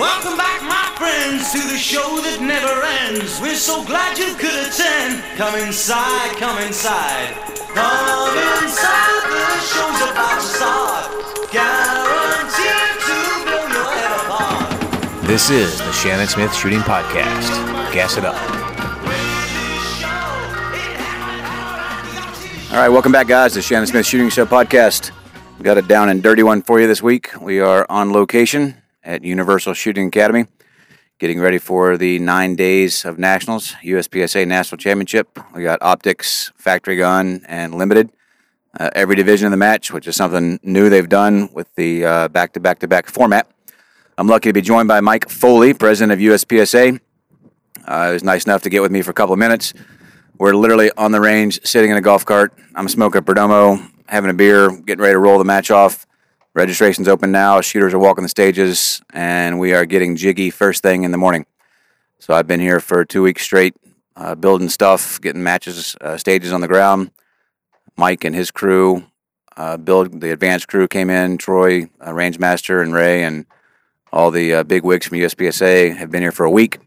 Welcome back, my friends, to the show that never ends. We're so glad you could attend. Come inside, come inside. Come inside, the show's about to start. Guaranteed to blow your head apart. This is the Shannon Smith Shooting Podcast. Gas it up. All right, welcome back, guys, to the Shannon Smith Shooting Show Podcast. We got a down and dirty one for you this week. We are on location at Universal Shooting Academy, getting ready for the nine days of nationals, USPSA National Championship. We got optics, factory gun, and limited. Uh, every division of the match, which is something new they've done with the uh, back-to-back-to-back format. I'm lucky to be joined by Mike Foley, president of USPSA. Uh, he was nice enough to get with me for a couple of minutes. We're literally on the range, sitting in a golf cart. I'm smoking a Perdomo, having a beer, getting ready to roll the match off. Registration's open now. Shooters are walking the stages, and we are getting jiggy first thing in the morning. So I've been here for two weeks straight, uh, building stuff, getting matches, uh, stages on the ground. Mike and his crew, uh, build the advanced crew came in. Troy, uh, Rangemaster, and Ray, and all the uh, big wigs from USPSA have been here for a week.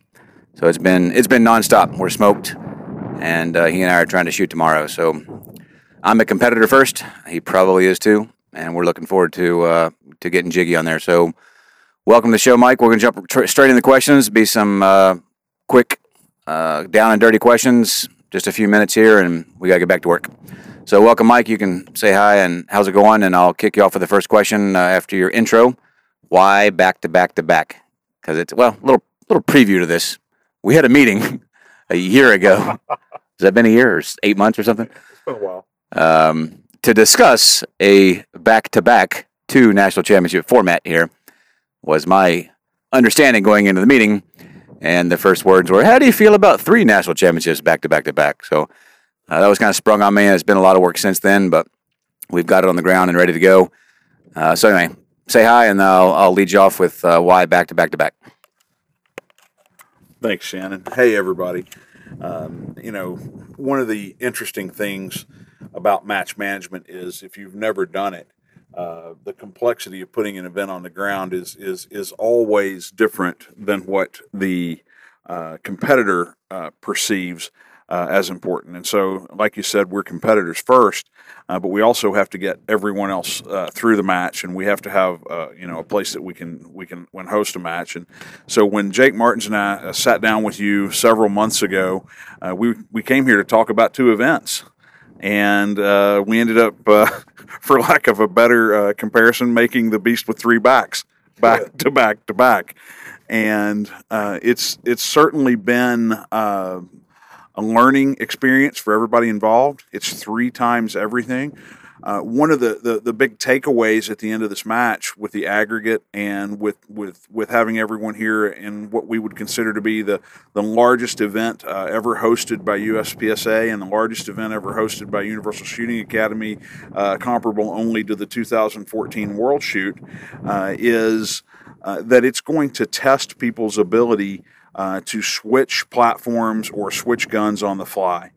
So it's been it's been nonstop. We're smoked, and uh, he and I are trying to shoot tomorrow. So I'm a competitor first. He probably is too and we're looking forward to uh, to getting jiggy on there. So, welcome to the show, Mike. We're going to jump tr- straight into the questions. Be some uh, quick, uh, down and dirty questions. Just a few minutes here, and we got to get back to work. So, welcome, Mike. You can say hi and how's it going, and I'll kick you off with the first question uh, after your intro. Why back to back to back? Because it's well, a little little preview to this. We had a meeting a year ago. Has that been a year or eight months or something? It's been a while. Um, to discuss a back-to-back two national championship format here was my understanding going into the meeting and the first words were how do you feel about three national championships back to back to back so uh, that was kind of sprung on me and it's been a lot of work since then but we've got it on the ground and ready to go uh, so anyway say hi and I'll, I'll lead you off with uh, why back to back to back Thanks, Shannon. Hey, everybody. Um, you know, one of the interesting things about match management is if you've never done it, uh, the complexity of putting an event on the ground is is is always different than what the uh, competitor uh, perceives uh, as important. And so, like you said, we're competitors first, uh, but we also have to get everyone else uh, through the match, and we have to have you know a place that we can we can when host a match. And so, when Jake Martins and I sat down with you several months ago, we we came here to talk about two events. And uh, we ended up, uh, for lack of a better uh, comparison, making the beast with three backs, back to back to back, and it's it's certainly been a learning experience for everybody involved. It's three times everything. Uh, one of the, the, the, big takeaways at the end of this match with the aggregate and with, with, with having everyone here in what we would consider to be the, the largest event uh, ever hosted by USPSA and the largest event ever hosted by Universal Shooting Academy, uh, comparable only to the 2014 World Shoot, uh, is uh, that it's going to test people's ability uh, to switch platforms or switch guns on the fly.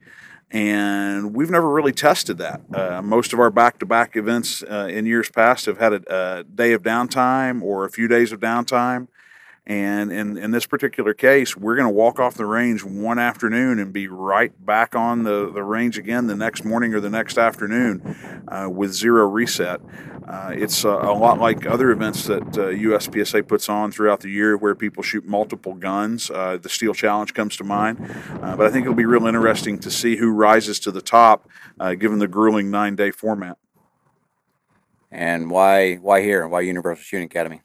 And we've never really tested that. Uh, most of our back to back events uh, in years past have had a, a, day of downtime or a few days of downtime. And in, in this particular case, we're going to walk off the range one afternoon and be right back on the, the range again the next morning or the next afternoon uh, with zero reset. Uh, it's uh, a lot like other events that USPSA uh, puts on throughout the year where people shoot multiple guns. Uh, the Steel Challenge comes to mind. Uh, but I think it'll be real interesting to see who rises to the top given the grueling nine day format. And why, why here? Why Universal Shooting Academy?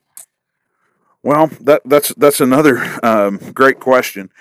Well, that, that's that's another um, great question.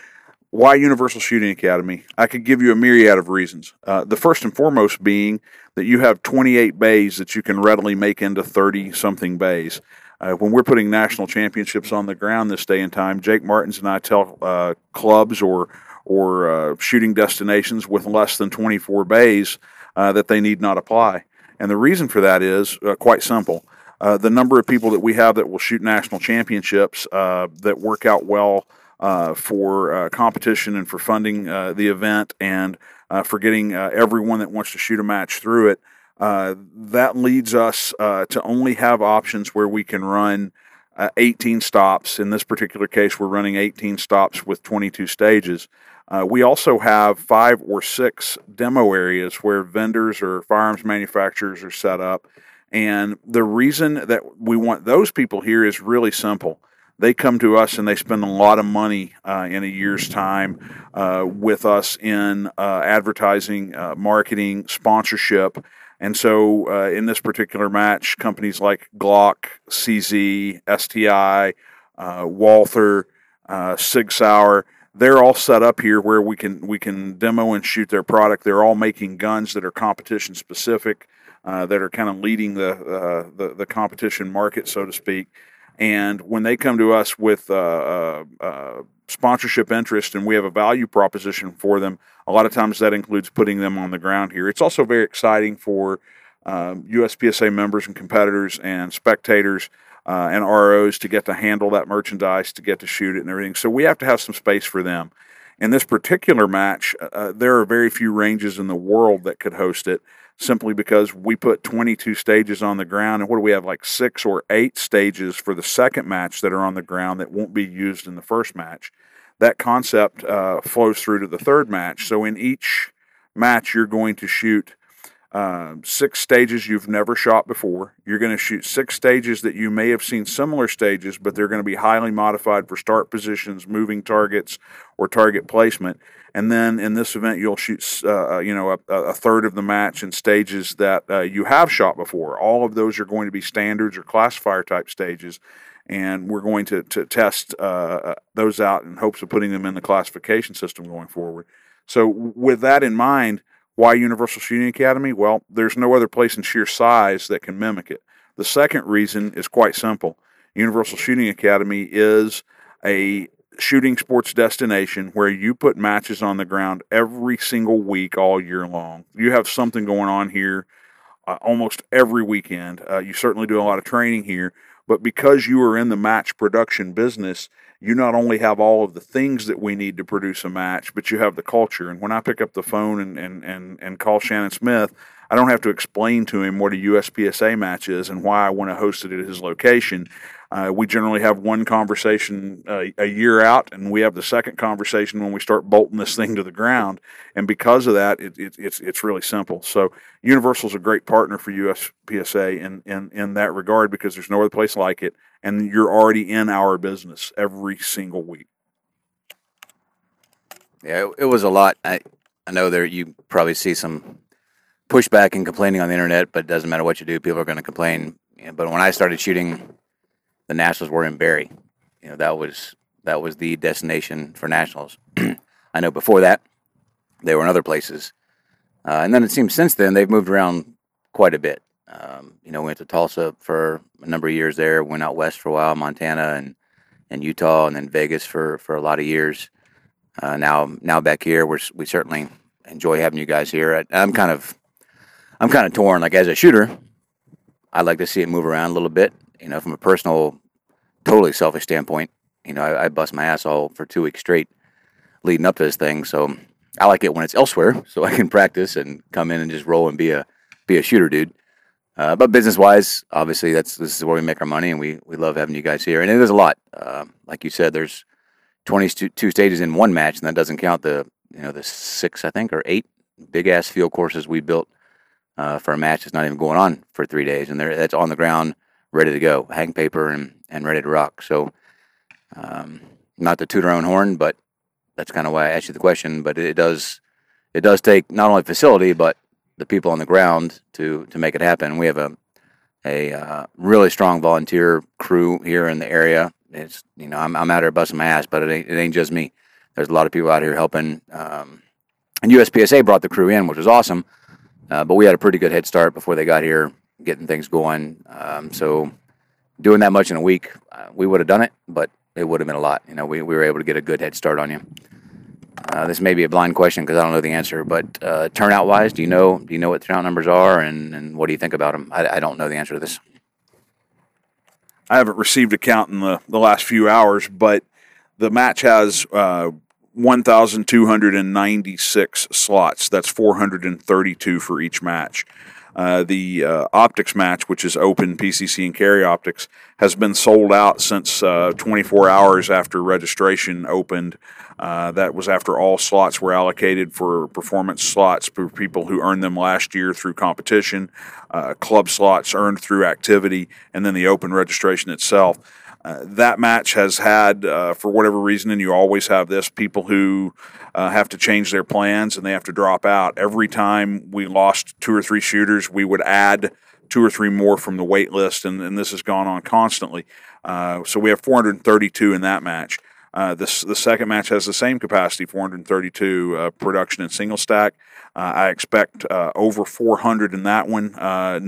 Why Universal Shooting Academy? I could give you a myriad of reasons. Uh, the first and foremost being that you have 28 bays that you can readily make into 30 something bays. Uh, when we're putting national championships on the ground this day and time, Jake Martins and I tell uh, clubs or or uh, shooting destinations with less than 24 bays uh, that they need not apply. And the reason for that is uh, quite simple uh, the number of people that we have that will shoot national championships uh, that work out well uh, for uh, competition and for funding uh, the event and for getting everyone that wants to shoot a match through it. that leads us to only have options where we can run uh, 18 stops. In this particular case, we're running 18 stops with 22 stages. Uh, we also have five or six demo areas where vendors or firearms manufacturers are set up. And the reason that we want those people here is really simple. They come to us and they spend a lot of money uh, in a year's time uh, with us in uh, advertising, uh, marketing, sponsorship. And so, uh, in this particular match, companies like Glock, CZ, STI, Walther, Sig Sauer, they're all set up here where we can we can demo and shoot their product. They're all making guns that are competition specific, uh, that are kind of leading the, uh, the, the competition market, so to speak. And when they come to us with uh, uh, uh, sponsorship interest and we have a value proposition for them, a lot of times that includes putting them on the ground here. It's also very exciting for um, USPSA members and competitors and spectators uh, and ROs to get to handle that merchandise, to get to shoot it and everything. So we have to have some space for them. In this particular match, there are very few ranges in the world that could host it simply because we put 22 stages on the ground. And what do we have, like six or eight stages for the second match that are on the ground that won't be used in the first match? That concept uh, flows through to the third match. So in each match, you're going to shoot uh, six stages you've never shot before. You're going to shoot six stages that you may have seen similar stages, but they're going to be highly modified for start positions, moving targets, or target placement. And then in this event, you'll shoot, uh, uh you know, a, a, third of the match in stages that uh, you have shot before. All of those are going to be standards or classifier type stages, and we're going to to test uh, uh, those out in hopes of putting them in the classification system going forward. So with that in mind why Universal Shooting Academy? Well, there's no other place in sheer size that can mimic it. The second reason is quite simple. Universal Shooting Academy is a shooting sports destination where you put matches on the ground every single week all year long. You have something going on here uh, almost every weekend. Uh, you certainly do a lot of training here, but because you are in the match production business, you not only have all of the things that we need to produce a match, but you have the culture. And when I pick up the phone and, and, and, and call Shannon Smith, I don't have to explain to him what a USPSA match is and why I want to host it at his location. Uh, we generally have one conversation uh, a year out, and we have the second conversation when we start bolting this thing to the ground. And because of that, it, it, it's it's really simple. So Universal is a great partner for USPSA in, in in that regard because there's no other place like it, and you're already in our business every single week. Yeah, it, was a lot. I I know there you probably see some pushback and complaining on the internet, but it doesn't matter what you do, people are going to complain. but when I started shooting the nationals were in Barre. You know that was that was the destination for nationals. I know before that they were in other places, uh, and then it seems since then they've moved around quite a bit. Um, you know, went to Tulsa for a number of years there, went out west for a while, Montana and and Utah, and then Vegas for for a lot of years. Uh, now now back here, we we certainly enjoy having you guys here. I, I'm kind of I'm kind of torn. Like as a shooter, I like to see it move around a little bit. You know, from a personal, totally selfish standpoint, you know, I, I bust my ass all for two weeks straight leading up to this thing. So I like it when it's elsewhere, so I can practice and come in and just roll and be a be a shooter, dude. Uh, but business wise, obviously, that's this is where we make our money, and we we love having you guys here. And it is a lot. Uh, like you said, there's 22 stages in one match, and that doesn't count the you know the six, I think, or eight big ass field courses we built uh, for a match that's not even going on for three days, and that's on the ground ready to go, hang paper and, and ready to rock. So, um, not to toot our own horn, but that's kind of why I asked you the question. But it, does it does take not only facility but the people on the ground to to make it happen. We have a a uh, really strong volunteer crew here in the area. It's you know I'm I'm out here busting my ass, but it ain't it ain't just me. There's a lot of people out here helping. Um, and USPSA brought the crew in, which was awesome. Uh, but we had a pretty good head start before they got here getting things going. Um, so doing that much in a week, uh, we would have done it, but it would have been a lot. You know, we, we were able to get a good head start on you. Uh, this may be a blind question because I don't know the answer, but uh, turnout wise, do you know do you know what turnout numbers are and, and what do you think about them? I, I don't know the answer to this. I haven't received a count in the, the last few hours, but the match has uh, 1,296 slots. That's 432 for each match. Uh, the uh, optics match, which is open PCC and carry optics, has been sold out since uh, 24 hours after registration opened. Uh, that was after all slots were allocated for performance slots for people who earned them last year through competition, uh, club slots earned through activity, and then the open registration itself. Uh, that match has had, uh, for whatever reason, and you always have this, people who uh, have to change their plans and they have to drop out. Every time we lost two or three shooters, we would add two or three more from the wait list, and, and this has gone on constantly. Uh, so we have 432 in that match. Uh, this the second match has the same capacity, 432 uh, production and single stack. I expect over 400 in that one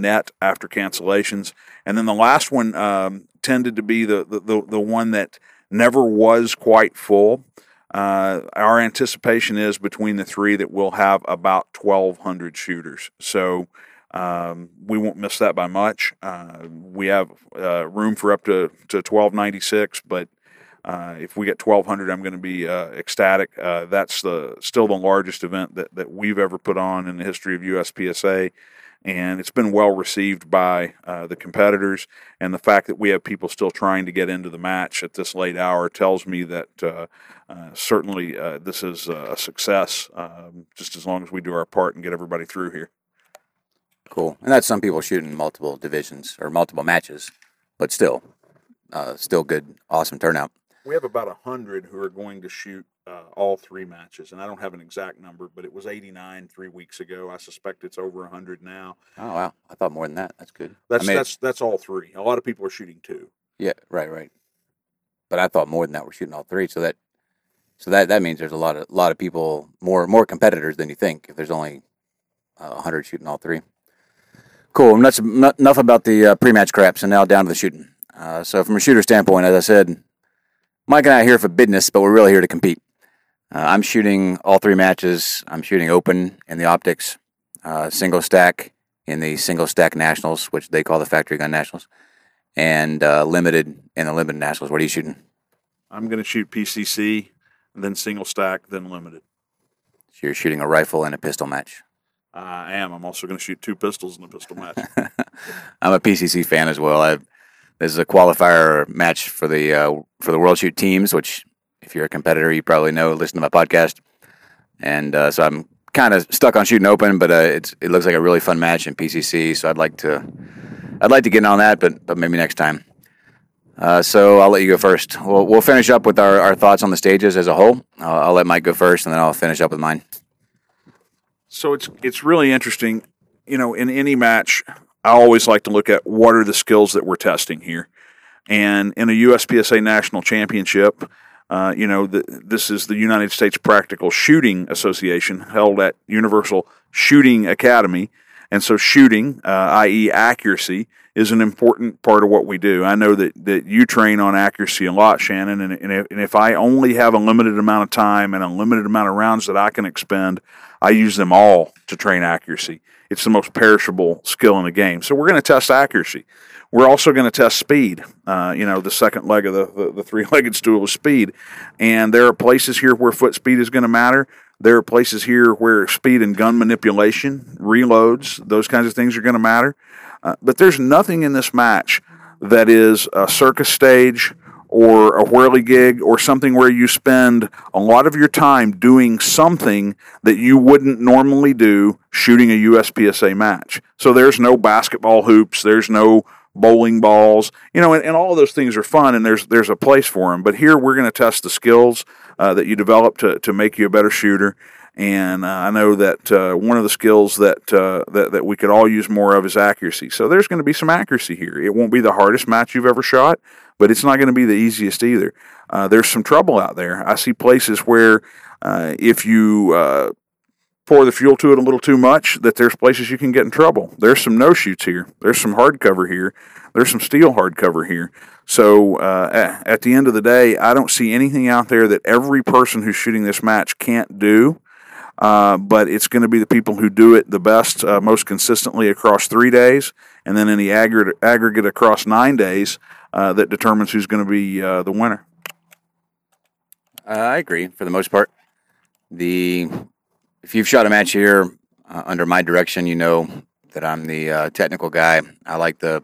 net after cancellations, and then the last one um, tended to be the, the the one that never was quite full. Uh, our anticipation is between the three that we'll have about 1,200 shooters. So. Um, we won't miss that by much. we have room for up to, to 1296, but uh, if we get 1,200, I'm going to be uh, ecstatic. Uh, that's the still the largest event that, that we've ever put on in the history of USPSA, and it's been well received by uh, the competitors. And the fact that we have people still trying to get into the match at this late hour tells me that uh, uh, certainly this is a success. Um, just as long as we do our part and get everybody through here. Cool, and that's some people shooting multiple divisions or multiple matches, but still, still good, awesome turnout we have about a hundred who are going to shoot uh, all three matches, and I don't have an exact number, but it was 89 three weeks ago. I suspect it's over hundred now. Oh wow, I thought more than that. That's good. That's I mean, that's that's all three. A lot of people are shooting two. Yeah, right, right. But I thought more than that We're shooting all three. So that so that that means there's a lot of a lot of people more more competitors than you think. If there's only uh, hundred shooting all three. Cool. Enough, enough about the uh, pre-match crap. So now down to the shooting. Uh, so from a shooter standpoint, as I said, Mike and I are here for business, but we're really here to compete. Uh, I'm shooting all three matches. I'm shooting open in the optics, uh, single stack in the single stack nationals, which they call the factory gun nationals, and uh, limited in the limited nationals. What are you shooting? I'm going to shoot PCC, then single stack, then limited. So you're shooting a rifle and a pistol match. I am. I'm also going to shoot two pistols in a pistol match. I'm a PCC fan as well. I've this is a qualifier match for the uh, for the World Shoot teams, which if you're a competitor, you probably know. Listen to my podcast, and uh, so I'm kind of stuck on shooting open, but uh, it's it looks like a really fun match in PCC. So I'd like to I'd like to get in on that, but but maybe next time. Uh, so I'll let you go first. We'll, we'll finish up with our, our thoughts on the stages as a whole. I'll let Mike go first, and then I'll finish up with mine. So it's it's really interesting. You know, in any match, I always like to look at what are the skills that we're testing here. And in a USPSA national championship, uh, you know, the, this is the United States Practical Shooting Association held at Universal Shooting Academy. And so, shooting, uh, i.e., accuracy, is an important part of what we do. I know that, that you train on accuracy a lot, Shannon. And, and, if, and if I only have a limited amount of time and a limited amount of rounds that I can expend, I use them all to train accuracy. It's the most perishable skill in the game. So we're going to test accuracy. We're also going to test speed. Uh, you know, the second leg of the, the, the three legged stool is speed. And there are places here where foot speed is going to matter. There are places here where speed and gun manipulation, reloads, those kinds of things are going to matter. Uh, but there's nothing in this match that is a circus stage or a whirligig or something where you spend a lot of your time doing something that you wouldn't normally do shooting a USPSA match. So there's no basketball hoops, there's no bowling balls, you know, and, and all those things are fun and there's there's a place for them. But here we're going to test the skills uh, that you develop to, to make you a better shooter. And uh, I know that uh, one of the skills that, uh, that that we could all use more of is accuracy. So there's going to be some accuracy here. It won't be the hardest match you've ever shot, but it's not going to be the easiest either. Uh, there's some trouble out there. I see places where uh, if you pour the fuel to it a little too much, that there's places you can get in trouble. There's some no shoots here. There's some hardcover here. There's some steel hardcover here. So uh, at the end of the day, I don't see anything out there that every person who's shooting this match can't do. Uh, but it's going to be the people who do it the best, uh, most consistently across three days, and then in the aggregate, aggregate across nine days uh, that determines who's going to be uh, the winner. I agree for the most part. The if you've shot a match here uh, under my direction, you know that I'm the uh, technical guy. I like the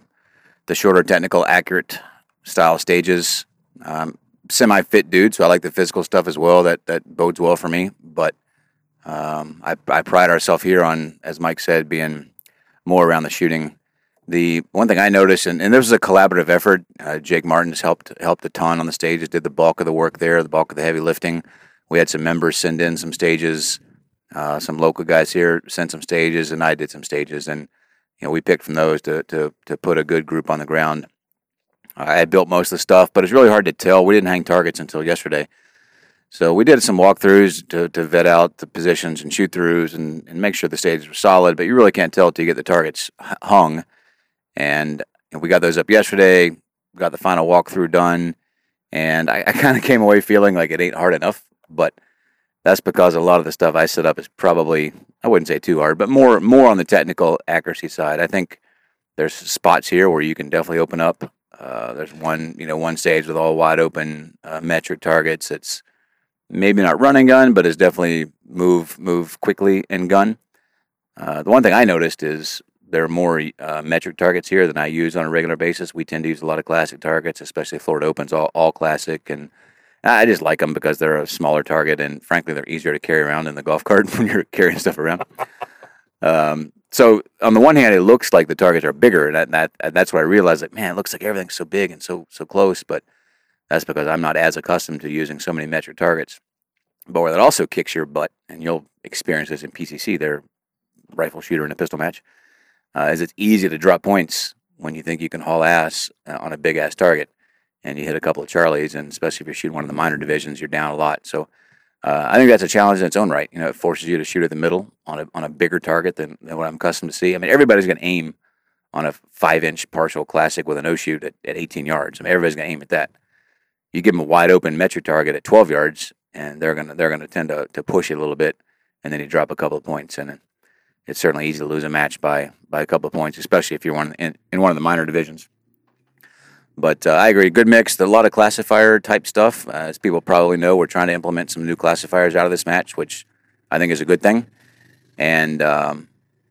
the shorter, technical, accurate style stages. Um, Semi fit dude, so I like the physical stuff as well. That that bodes well for me. But um, I, I pride ourselves here on, as Mike said, being more around the shooting. The one thing I noticed, and, and this was a collaborative effort. Uh, Jake Martins helped helped a ton on the stages, did the bulk of the work there, the bulk of the heavy lifting. We had some members send in some stages. Uh, some local guys here sent some stages, and I did some stages, and you know we picked from those to to to put a good group on the ground. I had built most of the stuff, but it's really hard to tell. We didn't hang targets until yesterday, so we did some walkthroughs to, to vet out the positions and shoot throughs and, and make sure the stages were solid. But you really can't tell until you get the targets hung. And we got those up yesterday. Got the final walkthrough done, and I, I kind of came away feeling like it ain't hard enough. But that's because a lot of the stuff I set up is probably I wouldn't say too hard, but more more on the technical accuracy side. I think there's spots here where you can definitely open up. Uh, there's one you know one stage with all wide open uh, metric targets. It's maybe not running gun, but it's definitely move move quickly and gun. Uh, the one thing I noticed is there are more uh, metric targets here than I use on a regular basis. We tend to use a lot of classic targets, especially Florida Opens, all, all classic, and I just like them because they're a smaller target, and frankly, they're easier to carry around in the golf cart when you're carrying stuff around. um, so on the one hand, it looks like the targets are bigger, and, that, that, and that's what I realized. Like, man, it looks like everything's so big and so so close, but that's because I'm not as accustomed to using so many metric targets. But where that also kicks your butt, and you'll experience this in PCC, their rifle shooter and a pistol match, uh, is it's easy to drop points when you think you can haul ass uh, on a big ass target, and you hit a couple of Charlies, and especially if you're shooting one of the minor divisions, you're down a lot. So uh, I think that's a challenge in its own right. You know, it forces you to shoot at the middle on a on a bigger target than, than what I'm accustomed to see. I mean, everybody's going to aim on a five inch partial classic with a no shoot at, at 18 yards. I mean, everybody's going to aim at that you give them a wide open metric target at 12 yards, and they're gonna they're gonna tend to, to push it a little bit, and then you drop a couple of points, and it's certainly easy to lose a match by by a couple of points, especially if you're one in, in one of the minor divisions. But uh, I agree, good mix. A lot of classifier type stuff, uh, as people probably know. We're trying to implement some new classifiers out of this match, which I think is a good thing, and um,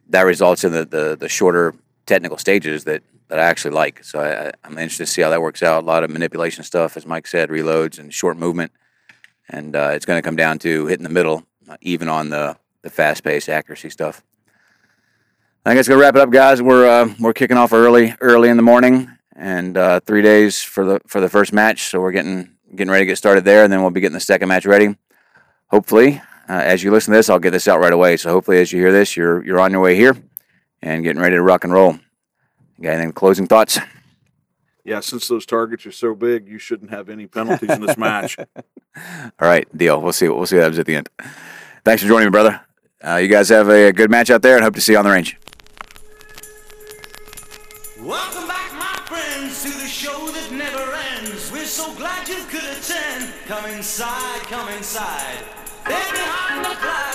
that results in the, the the shorter technical stages that that I actually like. So I, am interested to see how that works out. A lot of manipulation stuff, as Mike said, reloads and short movement, and uh, it's going to come down to hitting the middle, even on the the fast pace accuracy stuff. I think it's going to wrap it up, guys. We're uh, we're kicking off early early in the morning, and uh, three days for the for the first match. So we're getting getting ready to get started there, and then we'll be getting the second match ready. Hopefully, uh, as you listen to this, I'll get this out right away. So hopefully, as you hear this, you're you're on your way here and getting ready to rock and roll. Got any closing thoughts? Yeah, since those targets are so big, you shouldn't have any penalties in this match. All right, deal. We'll see. We'll see what happens at the end. Thanks for joining me, brother. Uh, you guys have a good match out there, and hope to see you on the range. Come inside, come inside. There behind the glass